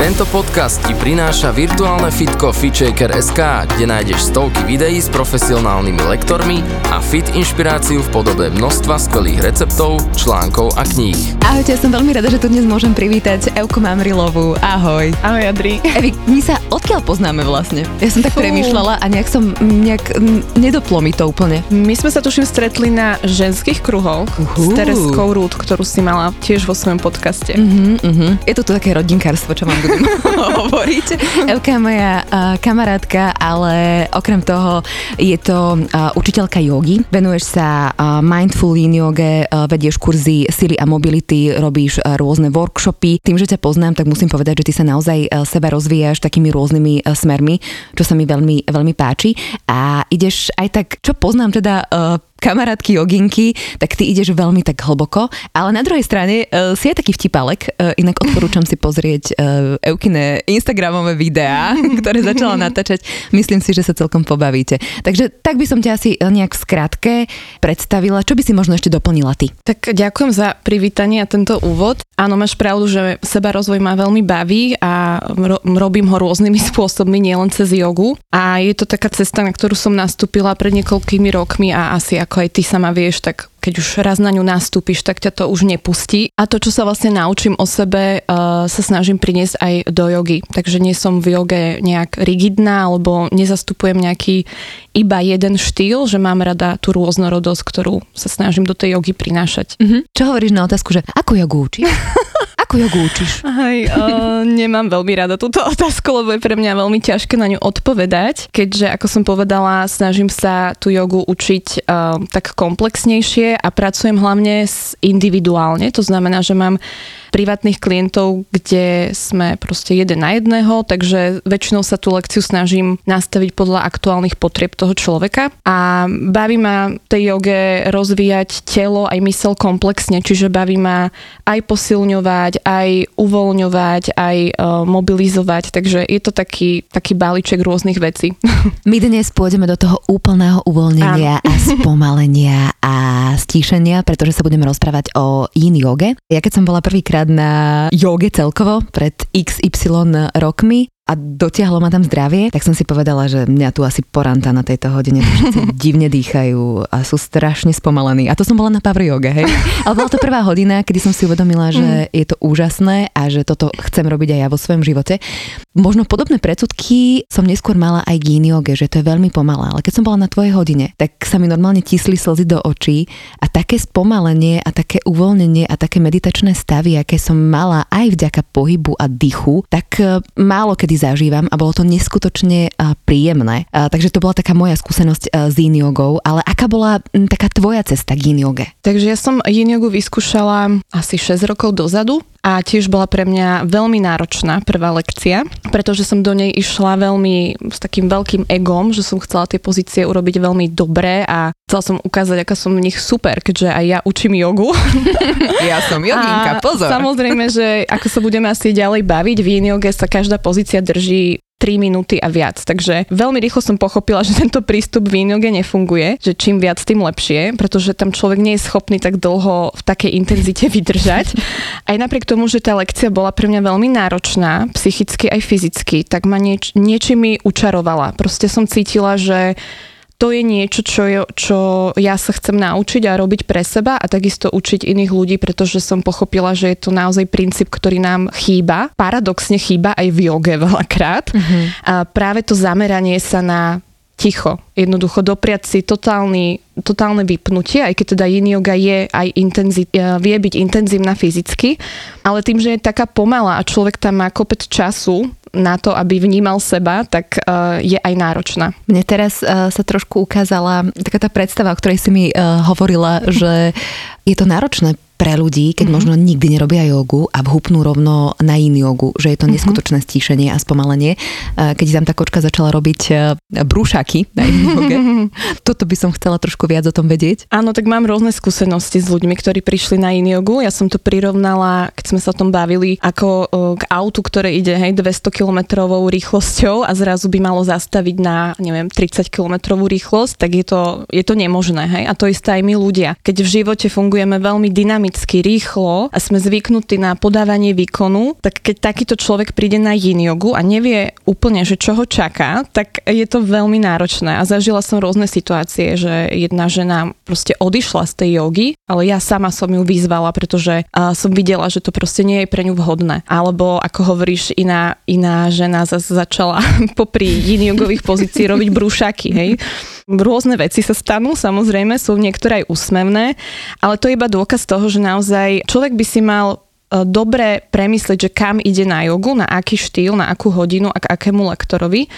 Tento podcast ti prináša virtuálne fitko FitShaker.sk, kde nájdeš stovky videí s profesionálnymi lektormi a fit inšpiráciu v podobe množstva skvelých receptov, článkov a kníh. Ahojte, som veľmi rada, že tu dnes môžem privítať Euku Mamrilovú. Ahoj. Ahoj, Adri. Evi, my sa odkiaľ poznáme vlastne? Ja som tak Fú. premýšľala a nejak som, nejak nedoplo mi to úplne. My sme sa tuším stretli na ženských kruhoch Uhú. s Tereskou Rúd, ktorú si mala tiež vo svojom podcaste. Uh-huh, uh-huh. Je to tu také rodinkárstvo, čo vám hovoriť. Elka je moja uh, kamarátka, ale okrem toho je to uh, učiteľka jogy. Venuješ sa uh, mindful yin joge, uh, vedieš kurzy sily a mobility, robíš uh, rôzne workshopy. Tým, že ťa poznám, tak musím povedať, že ty sa naozaj uh, seba rozvíjaš takými rôznymi uh, smermi, čo sa mi veľmi, veľmi páči. A ideš aj tak, čo poznám teda uh, kamarátky joginky, tak ty ideš veľmi tak hlboko, ale na druhej strane uh, si aj taký vtipalek, uh, inak odporúčam si pozrieť uh, Eukine Instagramové videá, ktoré začala natáčať, myslím si, že sa celkom pobavíte. Takže tak by som ťa asi nejak v skratke predstavila, čo by si možno ešte doplnila ty? Tak ďakujem za privítanie a tento úvod. Áno, máš pravdu, že seba rozvoj ma veľmi baví a ro- robím ho rôznymi spôsobmi, nielen cez jogu. A je to taká cesta, na ktorú som nastúpila pred niekoľkými rokmi a asi ako aj ty sama vieš, tak keď už raz na ňu nastúpiš, tak ťa to už nepustí. A to, čo sa vlastne naučím o sebe, uh, sa snažím priniesť aj do jogy. Takže nie som v joge nejak rigidná, alebo nezastupujem nejaký iba jeden štýl, že mám rada tú rôznorodosť, ktorú sa snažím do tej jogy prinášať. Mhm. Čo hovoríš na otázku, že ako jogu učíš? ako jogu učíš? Aj, uh, nemám veľmi rada túto otázku, lebo je pre mňa veľmi ťažké na ňu odpovedať, keďže, ako som povedala, snažím sa tú jogu učiť uh, tak komplexnejšie a pracujem hlavne individuálne, to znamená, že mám privátnych klientov, kde sme proste jeden na jedného, takže väčšinou sa tú lekciu snažím nastaviť podľa aktuálnych potrieb toho človeka a baví ma tej joge rozvíjať telo aj mysel komplexne, čiže baví ma aj posilňovať, aj uvoľňovať, aj uh, mobilizovať, takže je to taký, taký balíček rôznych vecí. My dnes pôjdeme do toho úplného uvoľnenia a spomalenia a stíšenia, pretože sa budeme rozprávať o yin joge. Ja keď som bola prvýkrát na joge celkovo pred XY rokmi, a dotiahlo ma tam zdravie, tak som si povedala, že mňa tu asi poranta na tejto hodine, všetci divne dýchajú a sú strašne spomalení. A to som bola na power yoga, hej. Ale bola to prvá hodina, kedy som si uvedomila, že je to úžasné a že toto chcem robiť aj ja vo svojom živote. Možno podobné predsudky som neskôr mala aj k yin joge, že to je veľmi pomalé, ale keď som bola na tvojej hodine, tak sa mi normálne tisli slzy do očí a také spomalenie a také uvoľnenie a také meditačné stavy, aké som mala aj vďaka pohybu a dychu, tak e, málo kedy zažívam a bolo to neskutočne príjemné. Takže to bola taká moja skúsenosť s yin ale aká bola taká tvoja cesta k yin? Takže ja som yin vyskúšala asi 6 rokov dozadu a tiež bola pre mňa veľmi náročná prvá lekcia, pretože som do nej išla veľmi s takým veľkým egom, že som chcela tie pozície urobiť veľmi dobré a chcela som ukázať, aká som v nich super, keďže aj ja učím jogu. Ja som a Samozrejme, že ako sa budeme asi ďalej baviť, v yin joge sa každá pozícia drží 3 minúty a viac. Takže veľmi rýchlo som pochopila, že tento prístup v yin joge nefunguje, že čím viac, tým lepšie, pretože tam človek nie je schopný tak dlho v takej intenzite vydržať. Aj napriek tomu, že tá lekcia bola pre mňa veľmi náročná, psychicky aj fyzicky, tak ma nieč, niečím mi učarovala. Proste som cítila, že to je niečo, čo, je, čo ja sa chcem naučiť a robiť pre seba a takisto učiť iných ľudí, pretože som pochopila, že je to naozaj princíp, ktorý nám chýba. Paradoxne chýba aj v joge veľakrát. Mhm. A práve to zameranie sa na ticho. Jednoducho dopriať si totálny, totálne vypnutie, aj keď teda yin yoga je aj intenzi, vie byť intenzívna fyzicky, ale tým, že je taká pomalá a človek tam má kopec času na to, aby vnímal seba, tak uh, je aj náročná. Mne teraz uh, sa trošku ukázala taká tá predstava, o ktorej si mi uh, hovorila, že je to náročné pre ľudí, keď mm-hmm. možno nikdy nerobia jogu a vhupnú rovno na in jogu, že je to mm-hmm. neskutočné stíšenie a spomalenie. Keď tam tá kočka začala robiť e, brúšaky na in joge. Toto by som chcela trošku viac o tom vedieť. Áno, tak mám rôzne skúsenosti s ľuďmi, ktorí prišli na in jogu. Ja som to prirovnala, keď sme sa o tom bavili, ako e, k autu, ktoré ide hej, 200 km rýchlosťou a zrazu by malo zastaviť na, neviem, 30 km rýchlosť, tak je to, je to nemožné. Hej? A to isté aj my ľudia. Keď v živote fungujeme veľmi dynamicky, rýchlo a sme zvyknutí na podávanie výkonu, tak keď takýto človek príde na yin jogu a nevie úplne, že čo ho čaká, tak je to veľmi náročné. A zažila som rôzne situácie, že jedna žena proste odišla z tej jogy, ale ja sama som ju vyzvala, pretože som videla, že to proste nie je pre ňu vhodné. Alebo ako hovoríš, iná, iná žena zase začala popri yin jogových pozícií robiť brúšaky, hej. Rôzne veci sa stanú, samozrejme, sú niektoré aj úsmevné, ale to je iba dôkaz toho, že naozaj človek by si mal e, dobre premyslieť, že kam ide na jogu, na aký štýl, na akú hodinu a k akému lektorovi.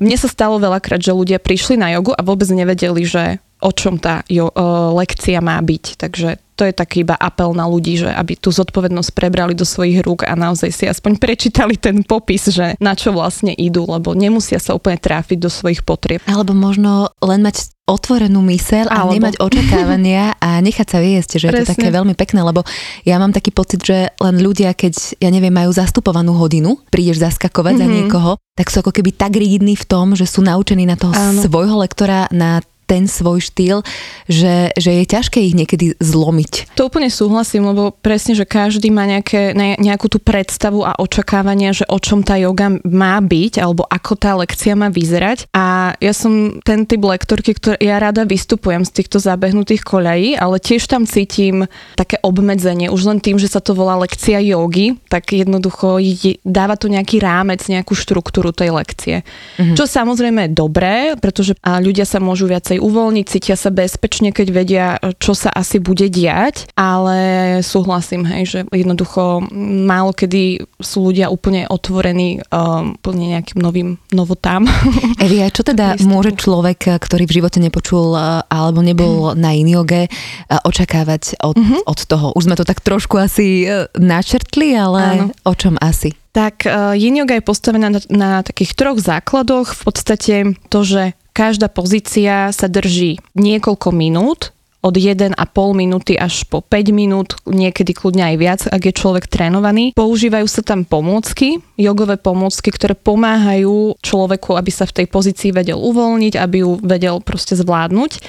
Mne sa stalo veľakrát, že ľudia prišli na jogu a vôbec nevedeli, že o čom tá jo, uh, lekcia má byť. Takže to je taký iba apel na ľudí, že aby tú zodpovednosť prebrali do svojich rúk a naozaj si aspoň prečítali ten popis, že na čo vlastne idú, lebo nemusia sa úplne tráfiť do svojich potrieb. Alebo možno len mať otvorenú myseľ a Alebo. nemať očakávania a nechať sa viesť, že Presne. je to také veľmi pekné, lebo ja mám taký pocit, že len ľudia, keď, ja neviem, majú zastupovanú hodinu, prídeš zaskakovať mm-hmm. za mhm. niekoho, tak sú ako keby tak rigidní v tom, že sú naučení na toho Áno. svojho lektora, na ten svoj štýl, že, že je ťažké ich niekedy zlomiť. To úplne súhlasím, lebo presne, že každý má nejaké, nejakú tú predstavu a očakávania, že o čom tá yoga má byť, alebo ako tá lekcia má vyzerať. A ja som ten typ lektorky, ktorý ja rada vystupujem z týchto zabehnutých koľají, ale tiež tam cítim také obmedzenie. Už len tým, že sa to volá lekcia jogy, tak jednoducho dáva to nejaký rámec, nejakú štruktúru tej lekcie. Mhm. Čo samozrejme je dobré, pretože ľudia sa môžu viacej viacej uvoľniť, cítia sa bezpečne, keď vedia, čo sa asi bude diať, ale súhlasím, hej, že jednoducho málo kedy sú ľudia úplne otvorení um, úplne nejakým novým novotám. Evi, a čo teda môže človek, ktorý v živote nepočul uh, alebo nebol mm. na inioge, uh, očakávať od, mm-hmm. od toho? Už sme to tak trošku asi uh, načrtli, ale Áno. o čom asi? Tak yin yoga je postavená na, na takých troch základoch. V podstate to, že Každá pozícia sa drží niekoľko minút, od 1,5 minúty až po 5 minút, niekedy kľudne aj viac, ak je človek trénovaný. Používajú sa tam pomôcky, jogové pomôcky, ktoré pomáhajú človeku, aby sa v tej pozícii vedel uvoľniť, aby ju vedel proste zvládnuť.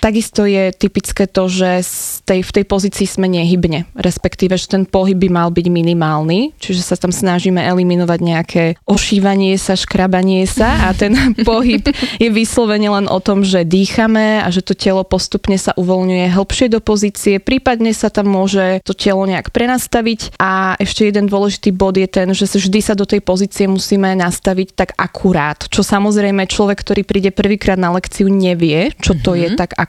Takisto je typické to, že z tej, v tej pozícii sme nehybne, respektíve, že ten pohyb by mal byť minimálny, čiže sa tam snažíme eliminovať nejaké ošívanie sa, škrabanie sa a ten pohyb je vyslovene len o tom, že dýchame a že to telo postupne sa uvoľňuje hĺbšie do pozície, prípadne sa tam môže to telo nejak prenastaviť a ešte jeden dôležitý bod je ten, že vždy sa do tej pozície musíme nastaviť tak akurát, čo samozrejme človek, ktorý príde prvýkrát na lekciu nevie, čo to mm-hmm. je tak akurát,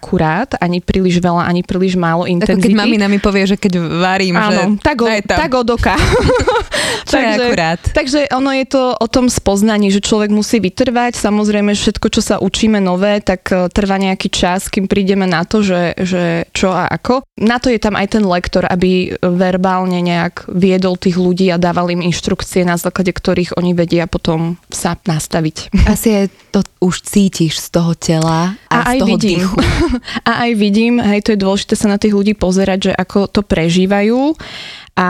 ani príliš veľa, ani príliš málo intenzity. Ako keď mamina mi povie, že keď varím, Áno, že tak, o, tak od oka. takže, akurát. takže ono je to o tom spoznaní, že človek musí vytrvať. Samozrejme, všetko, čo sa učíme nové, tak e, trvá nejaký čas, kým prídeme na to, že, že čo a ako. Na to je tam aj ten lektor, aby verbálne nejak viedol tých ľudí a dával im inštrukcie, na základe ktorých oni vedia potom sa nastaviť. Asi je to už cítiš z toho tela a, a z aj toho vidím. dýchu. a aj vidím, hej, to je dôležité sa na tých ľudí pozerať, že ako to prežívajú a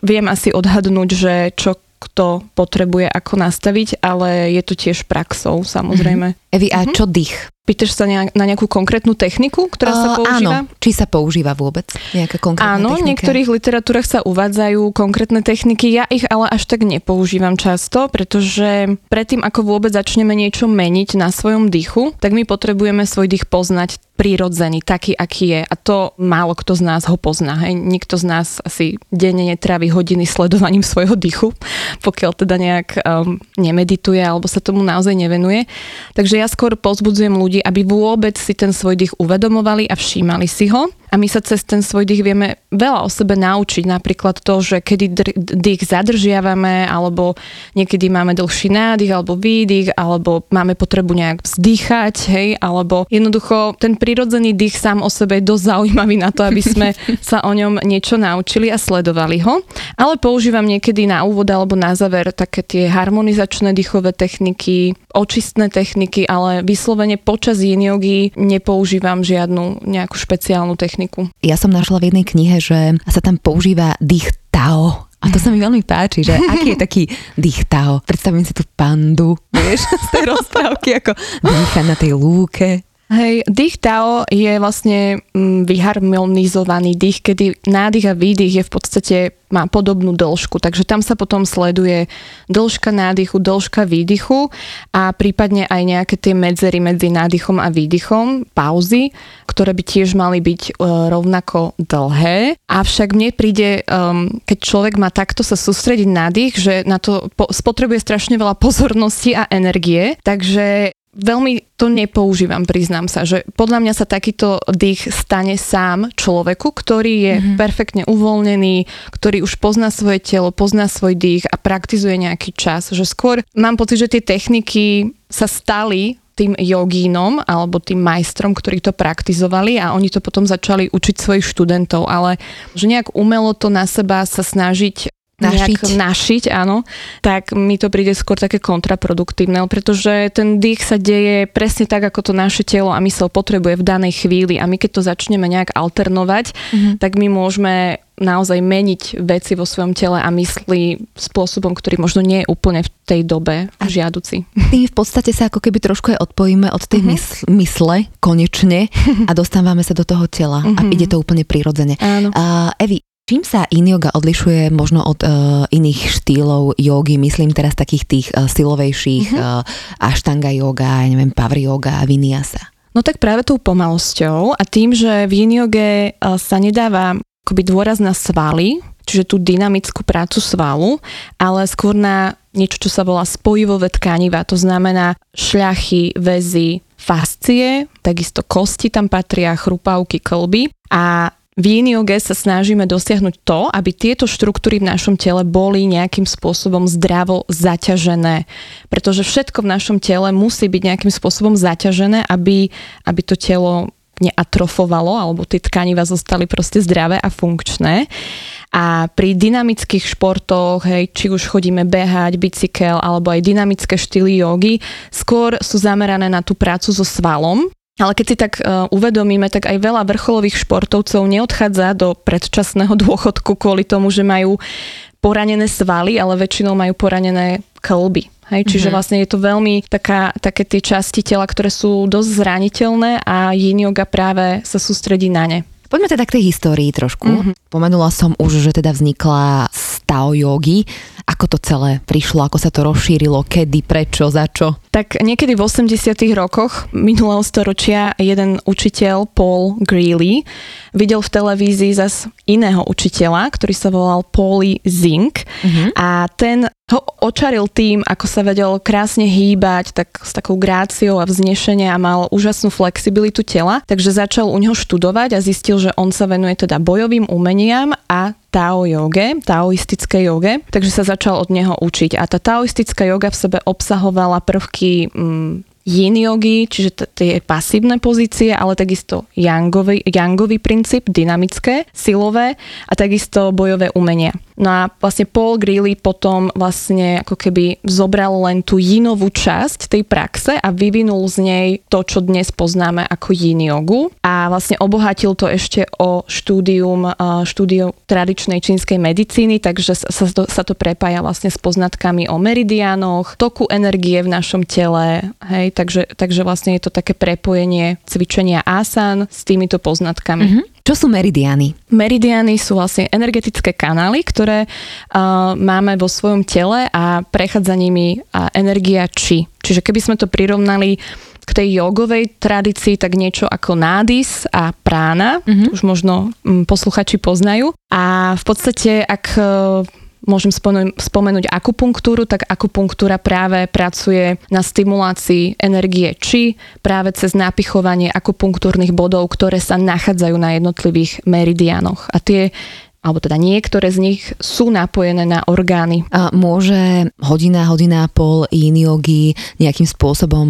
viem asi odhadnúť, že čo kto potrebuje ako nastaviť, ale je to tiež praxou samozrejme. Mm-hmm. Evi, a mm-hmm. čo dých? Pýtaš sa na nejakú konkrétnu techniku, ktorá uh, sa používa? Áno, či sa používa vôbec nejaká konkrétna Áno, technika? v niektorých literatúrach sa uvádzajú konkrétne techniky, ja ich ale až tak nepoužívam často, pretože predtým, ako vôbec začneme niečo meniť na svojom dýchu, tak my potrebujeme svoj dých poznať prirodzený, taký, aký je. A to málo kto z nás ho pozná. Hej. Nikto z nás asi denne netrávi hodiny sledovaním svojho dýchu, pokiaľ teda nejak um, nemedituje alebo sa tomu naozaj nevenuje. Takže ja skôr pozbudzujem ľudí, aby vôbec si ten svoj dých uvedomovali a všímali si ho a my sa cez ten svoj dých vieme veľa o sebe naučiť. Napríklad to, že kedy dých zadržiavame, alebo niekedy máme dlhší nádych alebo výdych, alebo máme potrebu nejak vzdýchať, hej, alebo jednoducho ten prirodzený dých sám o sebe je dosť zaujímavý na to, aby sme sa o ňom niečo naučili a sledovali ho. Ale používam niekedy na úvod alebo na záver také tie harmonizačné dýchové techniky, očistné techniky, ale vyslovene počas yin nepoužívam žiadnu nejakú špeciálnu techniku. Ja som našla v jednej knihe, že sa tam používa dých Tao. A to sa mi veľmi páči, že aký je taký dých Tao. Predstavím si tú pandu, vieš, z tej rozprávky, ako dýcha na tej lúke. Hej, dých Tao je vlastne mm, vyharmonizovaný dých, kedy nádych a výdych je v podstate, má podobnú dĺžku, takže tam sa potom sleduje dĺžka nádychu, dĺžka výdychu a prípadne aj nejaké tie medzery medzi nádychom a výdychom, pauzy, ktoré by tiež mali byť e, rovnako dlhé. Avšak mne príde, keď človek má takto sa sústrediť na dých, že na to po, spotrebuje strašne veľa pozornosti a energie, takže veľmi to nepoužívam, priznám sa, že podľa mňa sa takýto dých stane sám človeku, ktorý je mm-hmm. perfektne uvoľnený, ktorý už pozná svoje telo, pozná svoj dých a praktizuje nejaký čas. Že skôr mám pocit, že tie techniky sa stali tým jogínom alebo tým majstrom, ktorí to praktizovali a oni to potom začali učiť svojich študentov, ale že nejak umelo to na seba sa snažiť našiť. našiť, áno, tak mi to príde skôr také kontraproduktívne, pretože ten dých sa deje presne tak, ako to naše telo a mysel potrebuje v danej chvíli a my keď to začneme nejak alternovať, mm-hmm. tak my môžeme naozaj meniť veci vo svojom tele a mysli spôsobom, ktorý možno nie je úplne v tej dobe a žiaduci. Tým v podstate sa ako keby trošku aj odpojíme od tej mm-hmm. mysl- mysle konečne a dostávame sa do toho tela mm-hmm. a mhm. ide to úplne prirodzene. Áno. Uh, Evi, Čím sa in yoga odlišuje možno od uh, iných štýlov jogy, myslím teraz takých tých uh, silovejších, uh-huh. uh, ashtanga yoga, neviem, power yoga vinyasa? No tak práve tou pomalosťou a tým, že v yin yoge uh, sa nedáva akoby dôraz na svaly, čiže tú dynamickú prácu svalu, ale skôr na niečo, čo sa volá spojivové tkaniva, to znamená šľachy, väzy, fascie, takisto kosti tam patria, chrupavky, klby a v yin sa snažíme dosiahnuť to, aby tieto štruktúry v našom tele boli nejakým spôsobom zdravo zaťažené. Pretože všetko v našom tele musí byť nejakým spôsobom zaťažené, aby, aby to telo neatrofovalo, alebo tie tkaniva zostali proste zdravé a funkčné. A pri dynamických športoch, hej, či už chodíme behať, bicykel, alebo aj dynamické štýly jogy, skôr sú zamerané na tú prácu so svalom, ale keď si tak uh, uvedomíme, tak aj veľa vrcholových športovcov neodchádza do predčasného dôchodku kvôli tomu, že majú poranené svaly, ale väčšinou majú poranené klby. Hej, čiže mm-hmm. vlastne je to veľmi taká, také tie časti tela, ktoré sú dosť zraniteľné a yin yoga práve sa sústredí na ne. Poďme teda k tej histórii trošku. Mm-hmm. Pomenula som už, že teda vznikla Tao yogi. Ako to celé prišlo, ako sa to rozšírilo, kedy, prečo, za čo? Tak niekedy v 80 rokoch minulého storočia jeden učiteľ, Paul Greeley, videl v televízii zas iného učiteľa, ktorý sa volal Paulie Zink uh-huh. a ten ho očaril tým, ako sa vedel krásne hýbať, tak s takou gráciou a vznešenie a mal úžasnú flexibilitu tela, takže začal u neho študovať a zistil, že on sa venuje teda bojovým umeniam a Tao joge, taoistické joge, takže sa začal od neho učiť. A tá taoistická joga v sebe obsahovala prvky mm, yin yogi, čiže tie pasívne pozície, ale takisto yangový, yangový princíp, dynamické, silové a takisto bojové umenia. No a vlastne Paul Greeley potom vlastne ako keby zobral len tú jinovú časť tej praxe a vyvinul z nej to, čo dnes poznáme ako yin jogu a vlastne obohatil to ešte o štúdium, štúdium tradičnej čínskej medicíny, takže sa to, sa to prepája vlastne s poznatkami o meridiánoch, toku energie v našom tele, hej, takže, takže vlastne je to také prepojenie cvičenia asan s týmito poznatkami. Mm-hmm. Čo sú meridiany? Meridiany sú vlastne energetické kanály, ktoré uh, máme vo svojom tele a prechádza nimi uh, energia či. Čiže keby sme to prirovnali k tej jogovej tradícii, tak niečo ako nádys a prána, mm-hmm. už možno um, posluchači poznajú. A v podstate, ak uh, môžem spomenúť akupunktúru, tak akupunktúra práve pracuje na stimulácii energie či práve cez napichovanie akupunktúrnych bodov, ktoré sa nachádzajú na jednotlivých meridianoch. A tie alebo teda niektoré z nich sú napojené na orgány. A môže hodina, hodina a pol yin nejakým spôsobom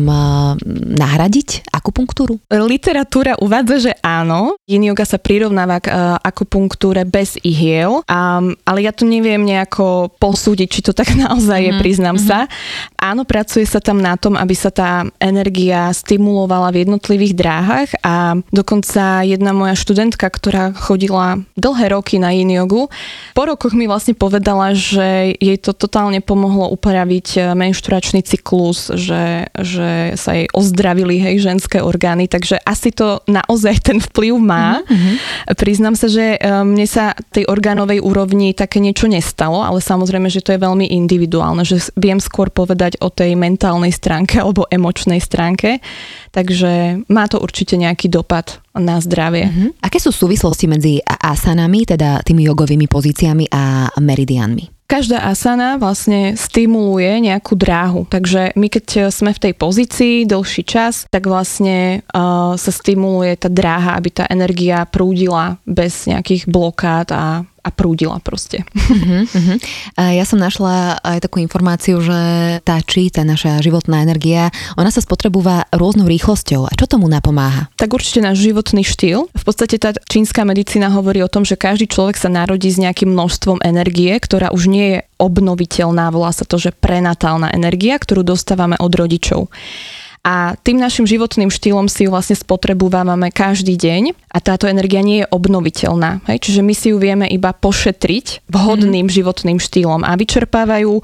nahradiť akupunktúru? Literatúra uvádza, že áno. Yin yoga sa prirovnáva k akupunktúre bez ihiel, a, ale ja tu neviem nejako posúdiť, či to tak naozaj je, mm. priznám mm-hmm. sa. Áno, pracuje sa tam na tom, aby sa tá energia stimulovala v jednotlivých dráhach a dokonca jedna moja študentka, ktorá chodila dlhé roky na yin yin jogu. Po rokoch mi vlastne povedala, že jej to totálne pomohlo upraviť eh, menšturačný cyklus, že, že sa jej ozdravili hej, ženské orgány, takže asi to naozaj ten vplyv má. Mm-hmm. Priznám sa, že eh, mne sa tej orgánovej úrovni také niečo nestalo, ale samozrejme, že to je veľmi individuálne, že viem skôr povedať o tej mentálnej stránke alebo emočnej stránke, takže má to určite nejaký dopad na zdravie. Mm-hmm. Aké sú súvislosti medzi asanami, teda tými jogovými pozíciami a meridianmi? Každá asana vlastne stimuluje nejakú dráhu. Takže my keď sme v tej pozícii dlhší čas, tak vlastne uh, sa stimuluje tá dráha, aby tá energia prúdila bez nejakých blokád a a prúdila proste. Uh-huh, uh-huh. Ja som našla aj takú informáciu, že tá či, tá naša životná energia, ona sa spotrebúva rôznou rýchlosťou. A čo tomu napomáha? Tak určite náš životný štýl. V podstate tá čínska medicína hovorí o tom, že každý človek sa narodí s nejakým množstvom energie, ktorá už nie je obnoviteľná, volá sa to, že prenatálna energia, ktorú dostávame od rodičov. A tým našim životným štýlom si ju vlastne spotrebúvame každý deň a táto energia nie je obnoviteľná. Hej? Čiže my si ju vieme iba pošetriť vhodným mm. životným štýlom a vyčerpávajú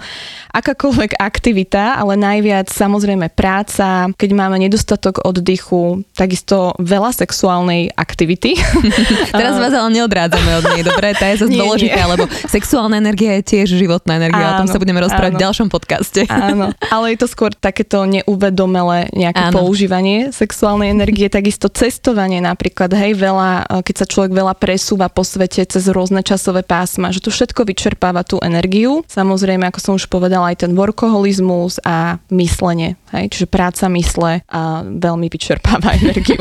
akákoľvek aktivita, ale najviac samozrejme práca, keď máme nedostatok oddychu, takisto veľa sexuálnej aktivity. Teraz vás ale neodrádzame od nej, dobre? Tá je zase dôležitá, lebo sexuálna energia je tiež životná energia, áno, o tom sa budeme rozprávať áno. v ďalšom podcaste. Áno, ale je to skôr takéto neuvedomelé nejaké Áno. používanie sexuálnej energie, takisto cestovanie napríklad, hej, veľa, eh, keď sa človek veľa presúva po svete cez rôzne časové pásma, že to všetko vyčerpáva tú energiu. Samozrejme, ako som už povedala, aj ten workoholizmus a myslenie, hej, čiže práca mysle a veľmi vyčerpáva energiu.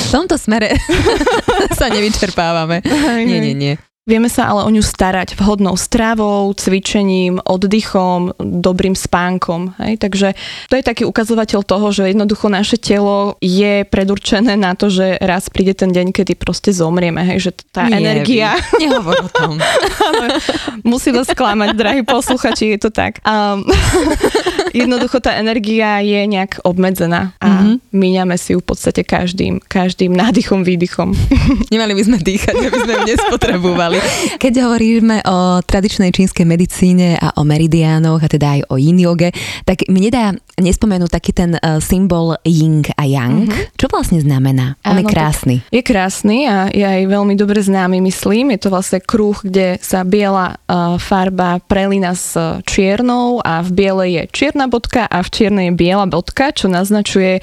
v tomto smere sa nevyčerpávame. Nie, nie, nie. Vieme sa ale o ňu starať vhodnou stravou, cvičením, oddychom, dobrým spánkom. Hej? Takže to je taký ukazovateľ toho, že jednoducho naše telo je predurčené na to, že raz príde ten deň, kedy proste zomrieme. Hej? Že tá Nie, energia... Vy, nehovor o tom. musí vás sklamať, drahí posluchači, je to tak. Um, jednoducho tá energia je nejak obmedzená a mm-hmm. míňame si ju v podstate každým, každým nádychom, výdychom. Nemali by sme dýchať, aby sme ju nespotrebovali. Keď hovoríme o tradičnej čínskej medicíne a o meridiánoch a teda aj o yin yoge, tak mi nedá nespomenúť taký ten uh, symbol yin a yang. Mm-hmm. Čo vlastne znamená? On Áno, je krásny. Je krásny a je aj veľmi dobre známy, myslím. Je to vlastne kruh, kde sa biela uh, farba prelína s čiernou a v bielej je čierna bodka a v čiernej je biela bodka, čo naznačuje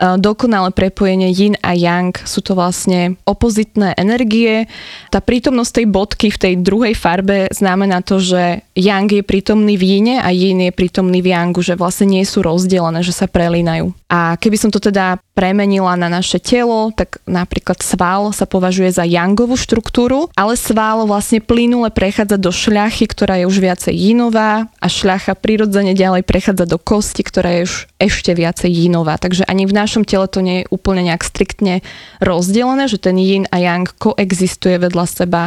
dokonalé prepojenie yin a yang. Sú to vlastne opozitné energie. Tá prítomnosť tej bodky v tej druhej farbe znamená to, že yang je prítomný v yine a yin je prítomný v yangu, že vlastne nie sú rozdelené, že sa prelínajú. A keby som to teda premenila na naše telo, tak napríklad sval sa považuje za yangovú štruktúru, ale sval vlastne plynule prechádza do šľachy, ktorá je už viacej jinová a šľacha prirodzene ďalej prechádza do kosti, ktorá je už ešte viacej jinová. Takže ani v našom tele to nie je úplne nejak striktne rozdelené, že ten yin a yang koexistuje vedľa seba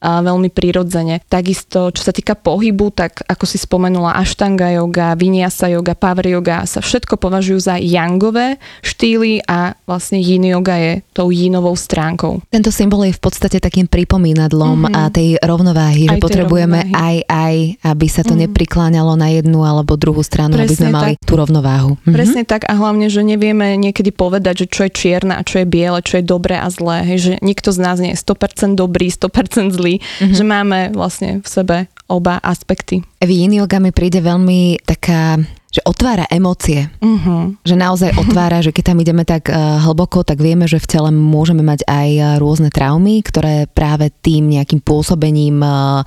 a veľmi prirodzene. Takisto, čo sa týka pohybu, tak ako si spomenula Ashtanga yoga, Vinyasa yoga, Power yoga sa všetko považujú za yangové štýly a vlastne yin yoga je tou yinovou stránkou. Tento symbol je v podstate takým pripomínadlom mm-hmm. a tej rovnováhy, aj že potrebujeme rovnováhy. aj aj, aby sa to mm-hmm. neprikláňalo na jednu alebo druhú stranu, Presne aby sme mali tak. tú rovnováhu. Mhm. Presne tak a hlavne, že nevieme niekedy povedať, že čo je čierne a čo je biele, čo je dobré a zlé. Hej, že nikto z nás nie je 100% dobrý, 100% zlý, Mhm. že máme vlastne v sebe oba aspekty. V yin yoga mi príde veľmi taká, že otvára emócie. Uh-huh. Že naozaj otvára, že keď tam ideme tak uh, hlboko, tak vieme, že v tele môžeme mať aj uh, rôzne traumy, ktoré práve tým nejakým pôsobením uh,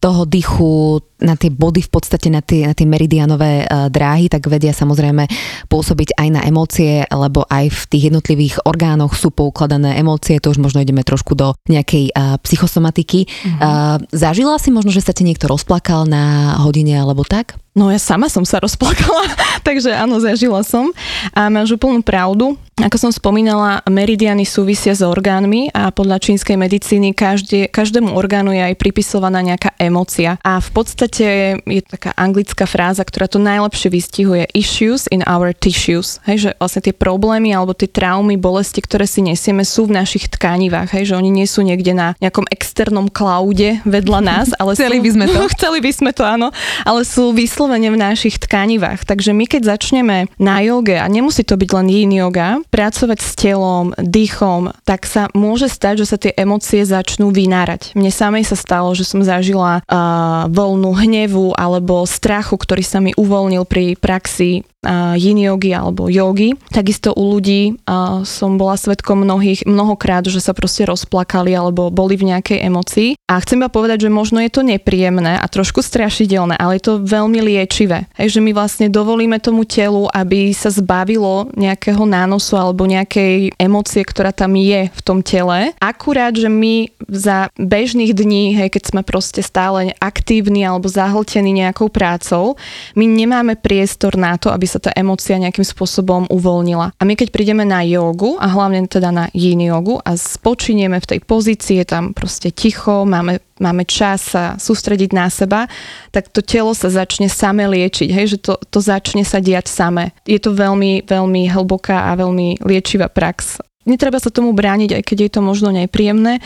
toho dychu, na tie body v podstate, na tie, na tie meridianové dráhy, tak vedia samozrejme pôsobiť aj na emócie, lebo aj v tých jednotlivých orgánoch sú poukladané emócie, to už možno ideme trošku do nejakej uh, psychosomatiky. Uh, zažila si možno, že sa ti niekto rozplakal na hodine alebo tak? No ja sama som sa rozplakala, takže áno, zažila som. A máš úplnú pravdu. Ako som spomínala, meridiany súvisia s orgánmi a podľa čínskej medicíny každé, každému orgánu je aj pripisovaná nejaká emócia. A v podstate je taká anglická fráza, ktorá to najlepšie vystihuje issues in our tissues. Hej, že vlastne tie problémy alebo tie traumy, bolesti, ktoré si nesieme, sú v našich tkanivách. Hej, že oni nie sú niekde na nejakom externom klaude vedľa nás, ale Chceli sú, by sme to. Chceli by sme to, áno, ale sú vyslovene v našich tkanivách. Takže my keď začneme na joge, a nemusí to byť len yin yoga, pracovať s telom, dýchom, tak sa môže stať, že sa tie emócie začnú vynárať. Mne samej sa stalo, že som zažila uh, voľnu hnevu alebo strachu, ktorý sa mi uvoľnil pri praxi yin yogi alebo jogy. Takisto u ľudí som bola svetkom mnohých, mnohokrát, že sa proste rozplakali alebo boli v nejakej emocii. A chcem iba povedať, že možno je to nepríjemné a trošku strašidelné, ale je to veľmi liečivé. Hej, že my vlastne dovolíme tomu telu, aby sa zbavilo nejakého nánosu alebo nejakej emócie, ktorá tam je v tom tele. Akurát, že my za bežných dní, hej, keď sme proste stále aktívni alebo zahltení nejakou prácou, my nemáme priestor na to, aby sa tá emócia nejakým spôsobom uvoľnila. A my keď prídeme na jogu, a hlavne teda na yin jogu a spočinieme v tej pozícii, je tam proste ticho, máme máme čas sa sústrediť na seba, tak to telo sa začne same liečiť, hej, že to, to začne sa diať same. Je to veľmi, veľmi hlboká a veľmi liečivá prax. Netreba sa tomu brániť, aj keď je to možno nepríjemné.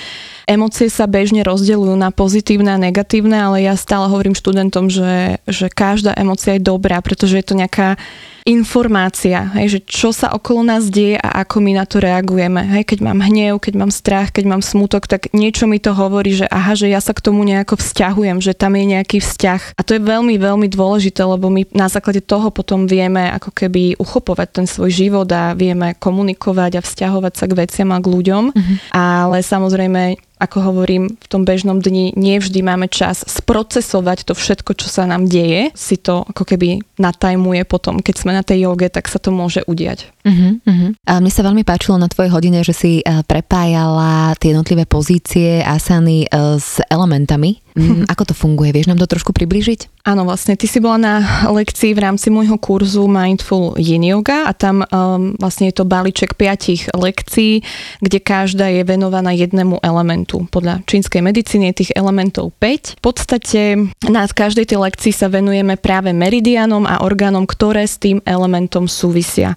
Emócie sa bežne rozdeľujú na pozitívne a negatívne, ale ja stále hovorím študentom, že, že každá emócia je dobrá, pretože je to nejaká informácia, hej, že čo sa okolo nás deje a ako my na to reagujeme. Hej, keď mám hnev, keď mám strach, keď mám smutok, tak niečo mi to hovorí, že aha, že ja sa k tomu nejako vzťahujem, že tam je nejaký vzťah. A to je veľmi, veľmi dôležité, lebo my na základe toho potom vieme ako keby uchopovať ten svoj život a vieme komunikovať a vzťahovať sa k veciam a k ľuďom. Mm-hmm. Ale samozrejme ako hovorím, v tom bežnom dni nevždy máme čas sprocesovať to všetko, čo sa nám deje. Si to ako keby natajmuje potom, keď sme na tej joge, tak sa to môže udiať. Uh-huh, uh-huh. A mne sa veľmi páčilo na tvojej hodine, že si uh, prepájala tie jednotlivé pozície asany uh, s elementami. Mm, ako to funguje? Vieš nám to trošku približiť? Áno, vlastne ty si bola na lekcii v rámci môjho kurzu Mindful Yin Yoga a tam um, vlastne je to balíček piatich lekcií, kde každá je venovaná jednému elementu. Podľa čínskej medicíny tých elementov 5. V podstate na každej tej lekcii sa venujeme práve meridianom a orgánom, ktoré s tým elementom súvisia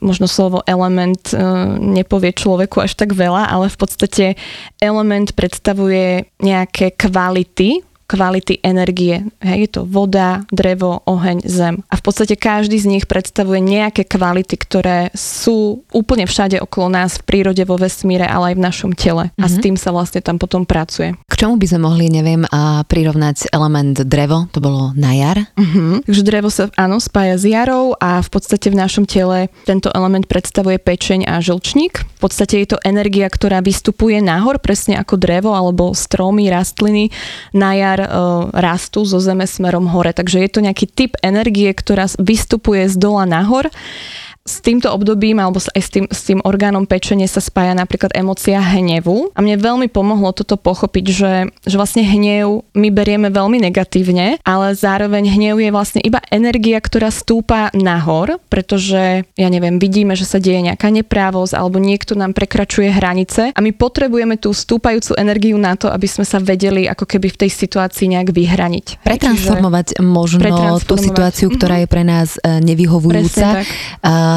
možno slovo element e, nepovie človeku až tak veľa, ale v podstate element predstavuje nejaké kvality, kvality energie. Hej, je to voda, drevo, oheň, zem. A v podstate každý z nich predstavuje nejaké kvality, ktoré sú úplne všade okolo nás, v prírode, vo vesmíre, ale aj v našom tele. Mm-hmm. A s tým sa vlastne tam potom pracuje. K čomu by sme mohli, neviem, a prirovnať element drevo? To bolo na jar? Mm-hmm. Takže drevo sa, áno, spája s jarou a v podstate v našom tele tento element predstavuje pečeň a žlčník. V podstate je to energia, ktorá vystupuje nahor, presne ako drevo alebo stromy, rastliny na jar rastú zo zeme smerom hore. Takže je to nejaký typ energie, ktorá vystupuje z dola nahor s týmto obdobím alebo aj s tým, s tým orgánom pečenie sa spája napríklad emocia hnevu. A mne veľmi pomohlo toto pochopiť, že, že vlastne hnev my berieme veľmi negatívne, ale zároveň hnev je vlastne iba energia, ktorá stúpa nahor, pretože, ja neviem, vidíme, že sa deje nejaká neprávosť alebo niekto nám prekračuje hranice a my potrebujeme tú stúpajúcu energiu na to, aby sme sa vedeli ako keby v tej situácii nejak vyhraniť. Pretransformovať Čiže možno tú situáciu, ktorá je pre nás nevyhovujúca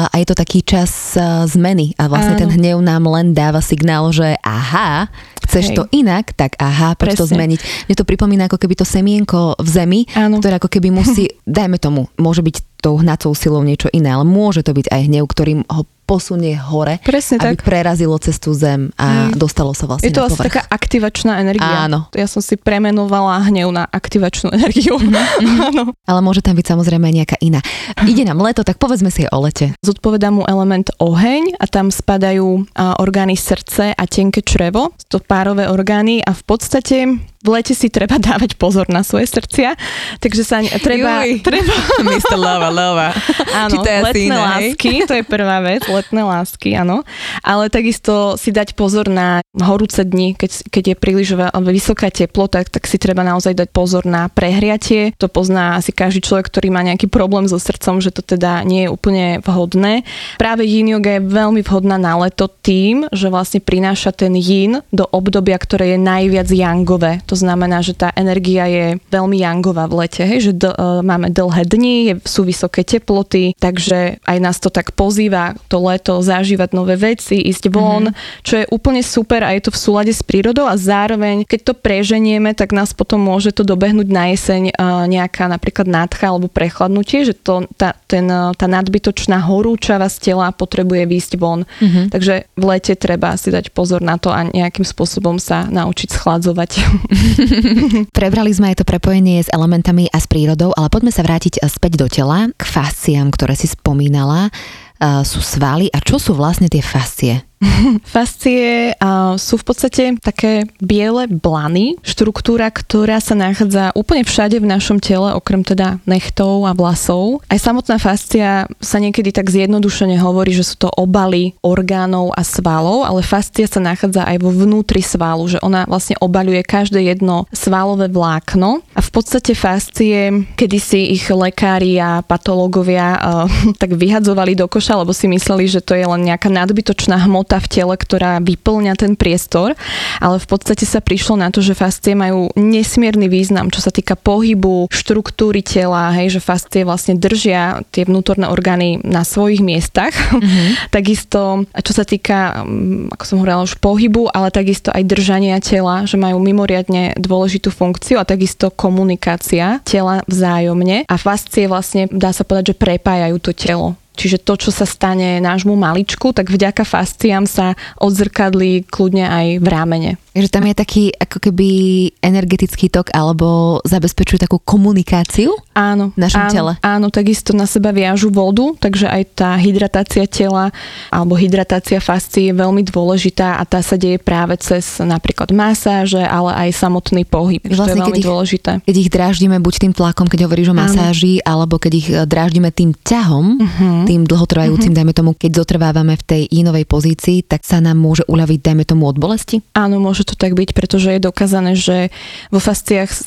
a je to taký čas zmeny a vlastne Áno. ten hnev nám len dáva signál, že aha, chceš Hej. to inak, tak aha, poď to zmeniť. Mne to pripomína ako keby to semienko v zemi, Áno. ktoré ako keby musí, dajme tomu, môže byť tou hnacou silou niečo iné, ale môže to byť aj hnev, ktorým ho posunie hore, Presne aby tak. prerazilo cestu zem a Hej. dostalo sa vlastne Je to asi taká aktivačná energia. Áno. Ja som si premenovala hnev na aktivačnú energiu. Mm-hmm. Áno. Ale môže tam byť samozrejme aj nejaká iná. Ide nám leto, tak povedzme si o lete. Zodpovedá mu element oheň a tam spadajú orgány srdce a tenké črevo, to párové orgány a v podstate v lete si treba dávať pozor na svoje srdcia, takže sa treba... Juj. treba Mr. Lova, Lova. Áno, letné iné, lásky, to je prvá vec, letné lásky, áno. Ale takisto si dať pozor na horúce dni, keď, keď je príliš vysoká teplota, tak si treba naozaj dať pozor na prehriatie. To pozná asi každý človek, ktorý má nejaký problém so srdcom, že to teda nie je úplne vhodné. Práve yin yoga je veľmi vhodná na leto tým, že vlastne prináša ten yin do obdobia, ktoré je najviac yangové. To znamená, že tá energia je veľmi jangová v lete, hej? že d- uh, máme dlhé dni, sú vysoké teploty, takže aj nás to tak pozýva to leto zažívať nové veci, ísť von, mm-hmm. čo je úplne super a je to v súlade s prírodou a zároveň, keď to preženieme, tak nás potom môže to dobehnúť na jeseň uh, nejaká napríklad nádcha alebo prechladnutie, že to, tá, ten, uh, tá nadbytočná horúčava z tela potrebuje výjsť von. Mm-hmm. Takže v lete treba si dať pozor na to a nejakým spôsobom sa naučiť schladzovať. Prebrali sme aj to prepojenie s elementami a s prírodou, ale poďme sa vrátiť eh, späť do tela, k fasciám, ktoré si spomínala. Uh, sú svaly a čo sú vlastne tie fascie? Fascie uh, sú v podstate také biele blany, štruktúra, ktorá sa nachádza úplne všade v našom tele, okrem teda nechtov a vlasov. Aj samotná fascia sa niekedy tak zjednodušene hovorí, že sú to obaly orgánov a svalov, ale fascia sa nachádza aj vo vnútri svalu, že ona vlastne obaľuje každé jedno svalové vlákno a v podstate fascie, kedysi ich lekári a patológovia uh, tak vyhadzovali do koša, lebo si mysleli, že to je len nejaká nadbytočná hmota hmota v tele, ktorá vyplňa ten priestor, ale v podstate sa prišlo na to, že fascie majú nesmierny význam, čo sa týka pohybu, štruktúry tela, hej, že fascie vlastne držia tie vnútorné orgány na svojich miestach. Mm-hmm. takisto, čo sa týka, mm, ako som hovorila už pohybu, ale takisto aj držania tela, že majú mimoriadne dôležitú funkciu a takisto komunikácia tela vzájomne a fascie vlastne dá sa povedať, že prepájajú to telo. Čiže to, čo sa stane nášmu maličku, tak vďaka fasciám sa odzrkadlí kľudne aj v rámene. Takže tam je taký ako keby energetický tok alebo zabezpečujú takú komunikáciu áno, v našom áno, tele. Áno, takisto na seba viažu vodu, takže aj tá hydratácia tela alebo hydratácia fascií je veľmi dôležitá a tá sa deje práve cez napríklad masáže, ale aj samotný pohyb. Vlastne, to je veľmi keď ich, dôležité. Keď ich dráždime buď tým tlakom, keď hovoríš o masáži, áno. alebo keď ich eh, dráždime tým ťahom, uh-huh. Tým dlhotrvajúcim, uh-huh. dajme tomu, keď zotrvávame v tej inovej pozícii, tak sa nám môže uľaviť, dajme tomu, od bolesti? Áno, môže to tak byť, pretože je dokázané, že vo fasciách e,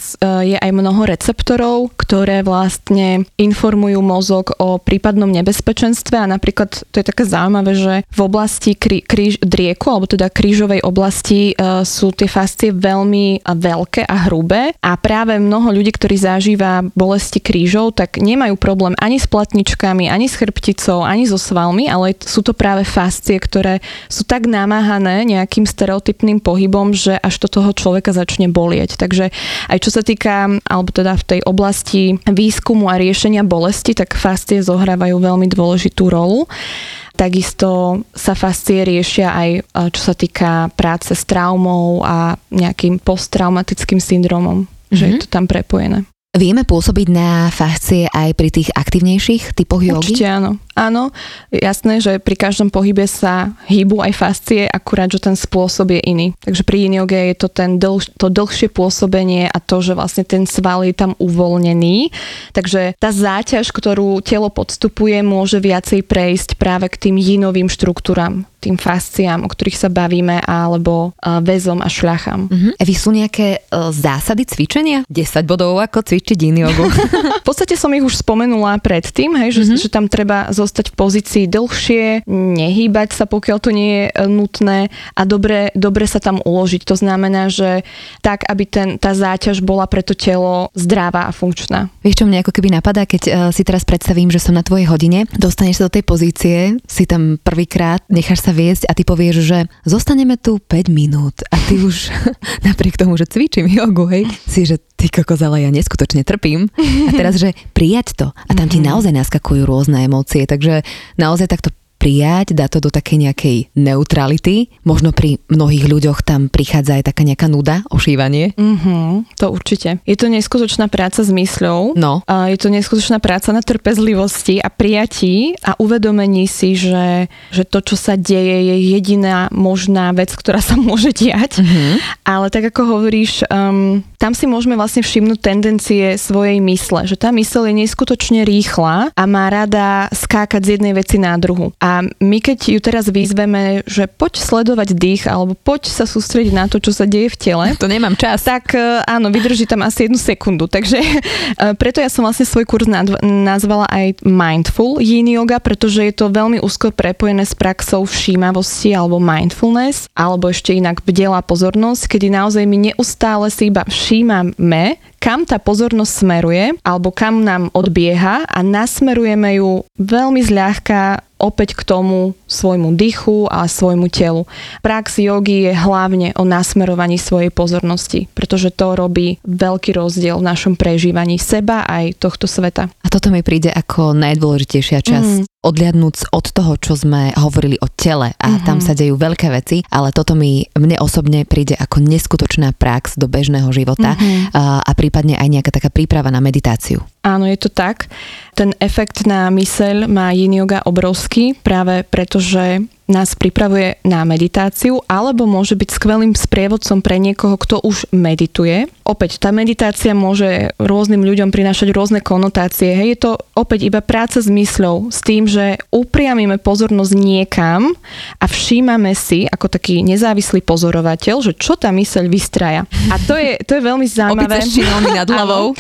je aj mnoho receptorov, ktoré vlastne informujú mozog o prípadnom nebezpečenstve a napríklad to je také zaujímavé, že v oblasti krí, kríž, drieku, alebo teda krížovej oblasti e, sú tie fascie veľmi veľké a hrubé a práve mnoho ľudí, ktorí zažíva bolesti krížov, tak nemajú problém ani s platničkami, ani s chrbticou, ani so svalmi, ale sú to práve fascie, ktoré sú tak namáhané nejakým stereotypným pohybom, že až to toho človeka začne bolieť. Takže aj čo sa týka, alebo teda v tej oblasti výskumu a riešenia bolesti, tak fascie zohrávajú veľmi dôležitú rolu. Takisto sa fascie riešia aj čo sa týka práce s traumou a nejakým posttraumatickým syndromom, mm-hmm. že je mhm. to tam prepojené. Vieme pôsobiť na fascie aj pri tých aktivnejších typoch jogy? Určite áno. Áno, jasné, že pri každom pohybe sa hýbu aj fascie, akurát, že ten spôsob je iný. Takže pri yin je to ten dlh, to dlhšie pôsobenie a to, že vlastne ten sval je tam uvoľnený. Takže tá záťaž, ktorú telo podstupuje, môže viacej prejsť práve k tým jinovým štruktúram tým fasciám, o ktorých sa bavíme, alebo uh, väzom a šľachám. Uh-huh. Evi, sú nejaké uh, zásady cvičenia? 10 bodov, ako cvičiť yin jogu? v podstate som ich už spomenula predtým, hej, že, uh-huh. že tam treba zostať v pozícii dlhšie, nehýbať sa, pokiaľ to nie je e, nutné a dobre, dobre sa tam uložiť. To znamená, že tak, aby ten, tá záťaž bola pre to telo zdravá a funkčná. Vieš, čo mne ako keby napadá, keď uh, si teraz predstavím, že som na tvojej hodine, dostaneš sa do tej pozície, si tam prvýkrát, necháš sa viesť a ty povieš, že zostaneme tu 5 minút a ty už napriek tomu, že cvičím jogu, hej, si, že ty kokos, ale ja neskutočne trpím. A teraz, že prijať to. A tam ti mhm. naozaj naskakujú rôzne emócie, takže naozaj takto prijať, dá to do takej nejakej neutrality. Možno pri mnohých ľuďoch tam prichádza aj taká nejaká nuda, ošívanie. Mm-hmm, to určite. Je to neskutočná práca s mysľou. No. A je to neskutočná práca na trpezlivosti a prijatí a uvedomení si, že, že to, čo sa deje, je jediná možná vec, ktorá sa môže diať. Mm-hmm. Ale tak ako hovoríš, um, tam si môžeme vlastne všimnúť tendencie svojej mysle, že tá mysl je neskutočne rýchla a má rada skákať z jednej veci na druhu. A my keď ju teraz vyzveme, že poď sledovať dých alebo poď sa sústrediť na to, čo sa deje v tele. To nemám čas. Tak e, áno, vydrží tam asi jednu sekundu. Takže e, preto ja som vlastne svoj kurz nazvala aj Mindful Yin Yoga, pretože je to veľmi úzko prepojené s praxou všímavosti alebo mindfulness, alebo ešte inak bdelá pozornosť, kedy naozaj my neustále si iba všímame, kam tá pozornosť smeruje alebo kam nám odbieha a nasmerujeme ju veľmi zľahka opäť k tomu svojmu dychu a svojmu telu. Prax jogy je hlavne o nasmerovaní svojej pozornosti, pretože to robí veľký rozdiel v našom prežívaní seba aj tohto sveta. A toto mi príde ako najdôležitejšia časť. Mm odliadnúc od toho, čo sme hovorili o tele a mm-hmm. tam sa dejú veľké veci, ale toto mi mne osobne príde ako neskutočná prax do bežného života mm-hmm. a, a prípadne aj nejaká taká príprava na meditáciu. Áno, je to tak. Ten efekt na myseľ má yin yoga obrovský, práve preto, že nás pripravuje na meditáciu alebo môže byť skvelým sprievodcom pre niekoho, kto už medituje. Opäť, tá meditácia môže rôznym ľuďom prinášať rôzne konotácie. Hej, je to opäť iba práca s mysľou, s tým, že upriamime pozornosť niekam a všímame si, ako taký nezávislý pozorovateľ, že čo tá myseľ vystraja. A to je, to je veľmi zaujímavé. nad hlavou.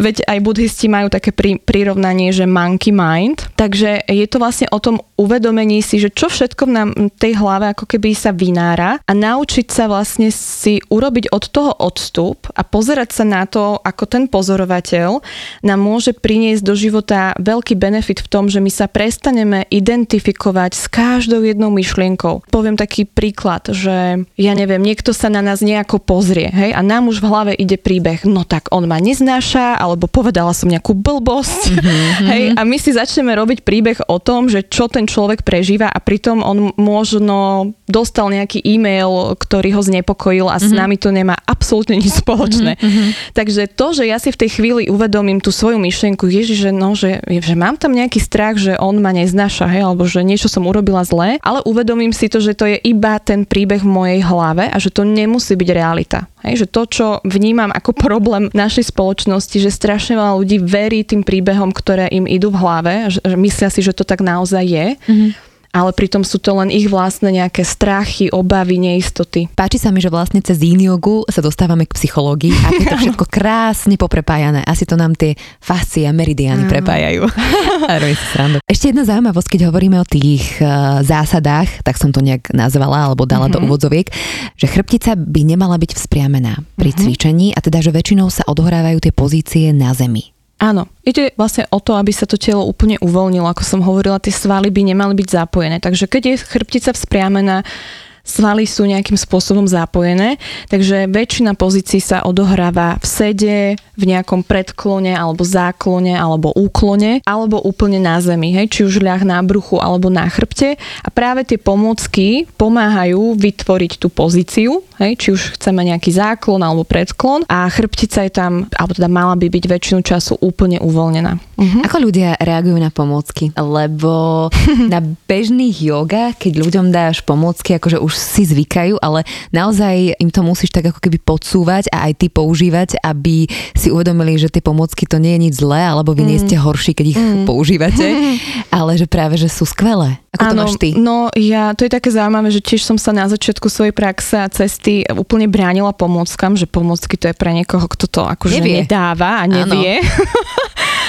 Veď aj buddhisti majú také pri, prirovnanie, že monkey mind. Takže je to vlastne o tom uvedomení si, že čo všetko v tej hlave ako keby sa vynára a naučiť sa vlastne si urobiť od toho odstup a pozerať sa na to, ako ten pozorovateľ nám môže priniesť do života veľký benefit v tom, že my sa prestaneme identifikovať s každou jednou myšlienkou. Poviem taký príklad, že ja neviem, niekto sa na nás nejako pozrie, hej, a nám už v hlave ide príbeh, no tak on ma neznáša, alebo povedala som nejakú blbosť, mm-hmm. hej, a my si začneme robiť príbeh o tom, že čo ten človek prežíva a pritom on možno dostal nejaký e-mail, ktorý ho znepokojil a mm-hmm. s mhm. nami to nemá absolútne nič spoločné. Mm-hmm. Takže to, že ja si v tej chvíli uvedomím tú svoju myšlienku, ježi, že, no, že, že mám tam nejaký strach, že on ma neznáša, hej, alebo že niečo som urobila zlé, ale uvedomím si to, že to je iba ten príbeh v mojej hlave a že to nemusí byť realita. Hej, že to, čo vnímam ako problém našej spoločnosti, že strašne veľa ľudí verí tým príbehom, ktoré im idú v hlave, že, že myslia si, že to tak naozaj je. Mm-hmm ale pritom sú to len ich vlastné nejaké strachy, obavy, neistoty. Páči sa mi, že vlastne cez yin jogu sa dostávame k psychológii a je to všetko krásne poprepájané. Asi to nám tie fascie a meridiany prepájajú. Ešte jedna zaujímavosť, keď hovoríme o tých uh, zásadách, tak som to nejak nazvala alebo dala mm-hmm. do mhm. úvodzoviek, že chrbtica by nemala byť vzpriamená pri mm-hmm. cvičení a teda, že väčšinou sa odohrávajú tie pozície na zemi. Áno, ide vlastne o to, aby sa to telo úplne uvoľnilo. Ako som hovorila, tie svaly by nemali byť zapojené. Takže keď je chrbtica vzpriamená, svaly sú nejakým spôsobom zapojené, takže väčšina pozícií sa odohráva v sede, v nejakom predklone alebo záklone alebo úklone alebo úplne na zemi, hej, či už ľah na bruchu alebo na chrbte a práve tie pomôcky pomáhajú vytvoriť tú pozíciu, hej, či už chceme nejaký záklon alebo predklon a chrbtica je tam, alebo teda mala by byť väčšinu času úplne uvoľnená. Uh-huh. Ako ľudia reagujú na pomôcky? Lebo na bežných jogách, keď ľuďom dáš pomôcky, akože už si zvykajú, ale naozaj im to musíš tak ako keby podsúvať a aj ty používať, aby si uvedomili, že tie pomôcky to nie je nič zlé, alebo vy mm. nie ste horší, keď ich mm. používate, ale že práve, že sú skvelé. Ako ano, to máš ty? No ja, to je také zaujímavé, že tiež som sa na začiatku svojej praxe a cesty úplne bránila pomôckam, že pomôcky to je pre niekoho, kto to akože nevie. nedáva a nevie.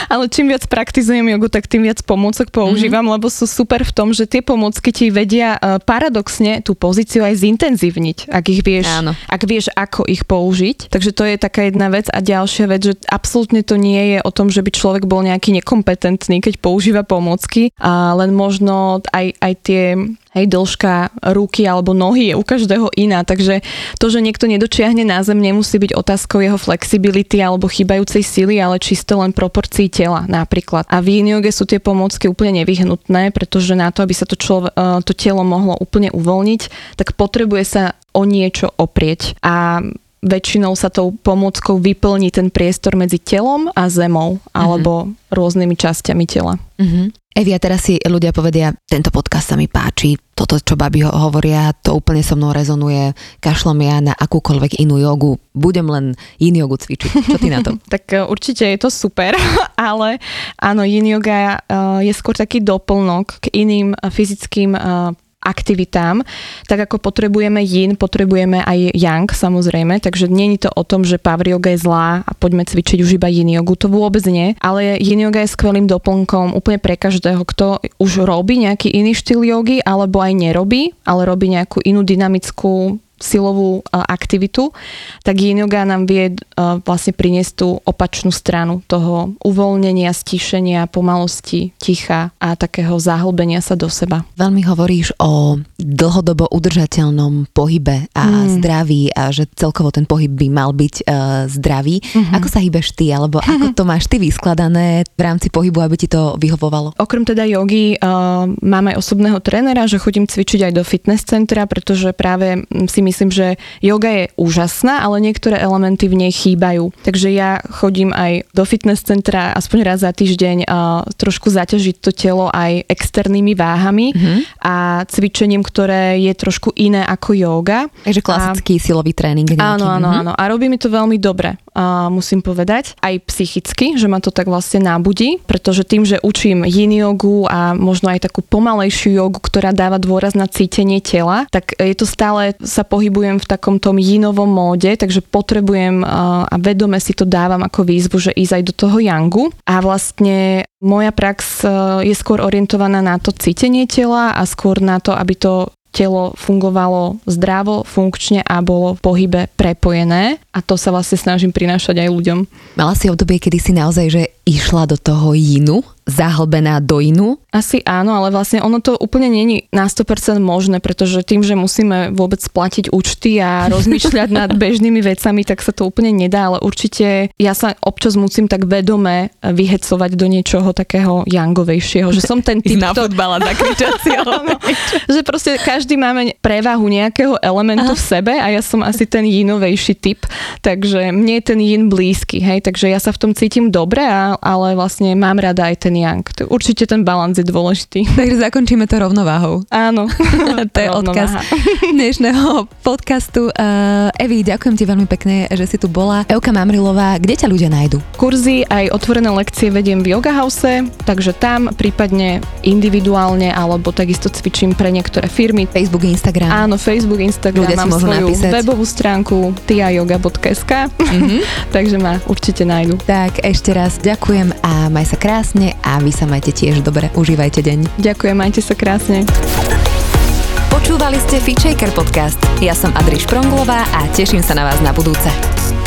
Ale čím viac praktizujem jogu, tak tým viac pomôcok používam, mm-hmm. lebo sú super v tom, že tie pomôcky ti vedia uh, paradoxne tú pozíciu aj zintenzívniť, ak ich vieš, Áno. ak vieš, ako ich použiť. Takže to je taká jedna vec a ďalšia vec, že absolútne to nie je o tom, že by človek bol nejaký nekompetentný, keď používa pomôcky, a len možno aj, aj tie Hej, dĺžka ruky alebo nohy je u každého iná, takže to, že niekto nedočiahne na zem, nemusí byť otázkou jeho flexibility alebo chýbajúcej sily, ale čisto len proporcií tela napríklad. A v yin sú tie pomôcky úplne nevyhnutné, pretože na to, aby sa to, člov- e, to telo mohlo úplne uvoľniť, tak potrebuje sa o niečo oprieť. A väčšinou sa tou pomôckou vyplní ten priestor medzi telom a zemou alebo mm-hmm. rôznymi časťami tela. Mm-hmm. Evia, teraz si ľudia povedia, tento podcast sa mi páči, toto, čo babi ho hovoria, to úplne so mnou rezonuje, kašlom ja na akúkoľvek inú jogu, budem len yin jogu cvičiť. Čo ty na to? tak e, určite je to super, ale áno, yin yoga e, je skôr taký doplnok k iným fyzickým e, aktivitám, tak ako potrebujeme yin, potrebujeme aj yang samozrejme, takže nie je to o tom, že power yoga je zlá a poďme cvičiť už iba yin jogu, to vôbec nie, ale yin yoga je skvelým doplnkom úplne pre každého, kto už robí nejaký iný štýl jogy alebo aj nerobí, ale robí nejakú inú dynamickú silovú aktivitu, tak yin yoga nám vie vlastne priniesť tú opačnú stranu toho uvoľnenia, stíšenia, pomalosti, ticha a takého zahlbenia sa do seba. Veľmi hovoríš o dlhodobo udržateľnom pohybe a mm. zdraví a že celkovo ten pohyb by mal byť uh, zdravý. Mm-hmm. Ako sa hýbeš ty, alebo ako to máš ty vyskladané v rámci pohybu, aby ti to vyhovovalo? Okrem teda jogy uh, mám aj osobného trénera, že chodím cvičiť aj do fitness centra, pretože práve si myslím, že yoga je úžasná, ale niektoré elementy v nej chýbajú. Takže ja chodím aj do fitness centra aspoň raz za týždeň a trošku zaťažiť to telo aj externými váhami mm-hmm. a cvičením, ktoré je trošku iné ako yoga. Takže klasický a, silový tréning. Nejaký. Áno, áno, mm-hmm. áno. A robí mi to veľmi dobre, a musím povedať. Aj psychicky, že ma to tak vlastne nábudí, pretože tým, že učím yin jogu a možno aj takú pomalejšiu jogu, ktorá dáva dôraz na cítenie tela, tak je to stále sa po pohybujem v takom tom jinovom móde, takže potrebujem a vedome si to dávam ako výzvu, že ísť aj do toho yangu. A vlastne moja prax je skôr orientovaná na to cítenie tela a skôr na to, aby to telo fungovalo zdravo, funkčne a bolo v pohybe prepojené a to sa vlastne snažím prinášať aj ľuďom. Mala si obdobie, kedy si naozaj že išla do toho jinu zahlbená do inu? Asi áno, ale vlastne ono to úplne není na 100% možné, pretože tým, že musíme vôbec splatiť účty a rozmýšľať nad bežnými vecami, tak sa to úplne nedá, ale určite ja sa občas musím tak vedome vyhecovať do niečoho takého jangovejšieho, že som ten typ... Na to... futbala že proste každý máme prevahu nejakého elementu Aha. v sebe a ja som asi ten jinovejší typ, takže mne je ten jin blízky, hej, takže ja sa v tom cítim dobre, ale vlastne mám rada aj ten yang. Určite ten balans je dôležitý. Takže zakončíme to rovnováhou. Áno. to je odkaz dnešného podcastu. Uh, Evi, ďakujem ti veľmi pekne, že si tu bola. Euka Mamrilová, kde ťa ľudia nájdu? Kurzy aj otvorené lekcie vediem v Yoga House, takže tam prípadne individuálne alebo takisto cvičím pre niektoré firmy. Facebook, Instagram. Áno, Facebook, Instagram. Ľudia mám svoju napísať. webovú stránku tiayoga.sk mm-hmm. takže ma určite nájdu. Tak ešte raz ďakujem a maj sa krásne a vy sa majte tiež dobre. Užívajte deň. Ďakujem, majte sa krásne. Počúvali ste Fitchaker podcast. Ja som Adri Špronglová a teším sa na vás na budúce.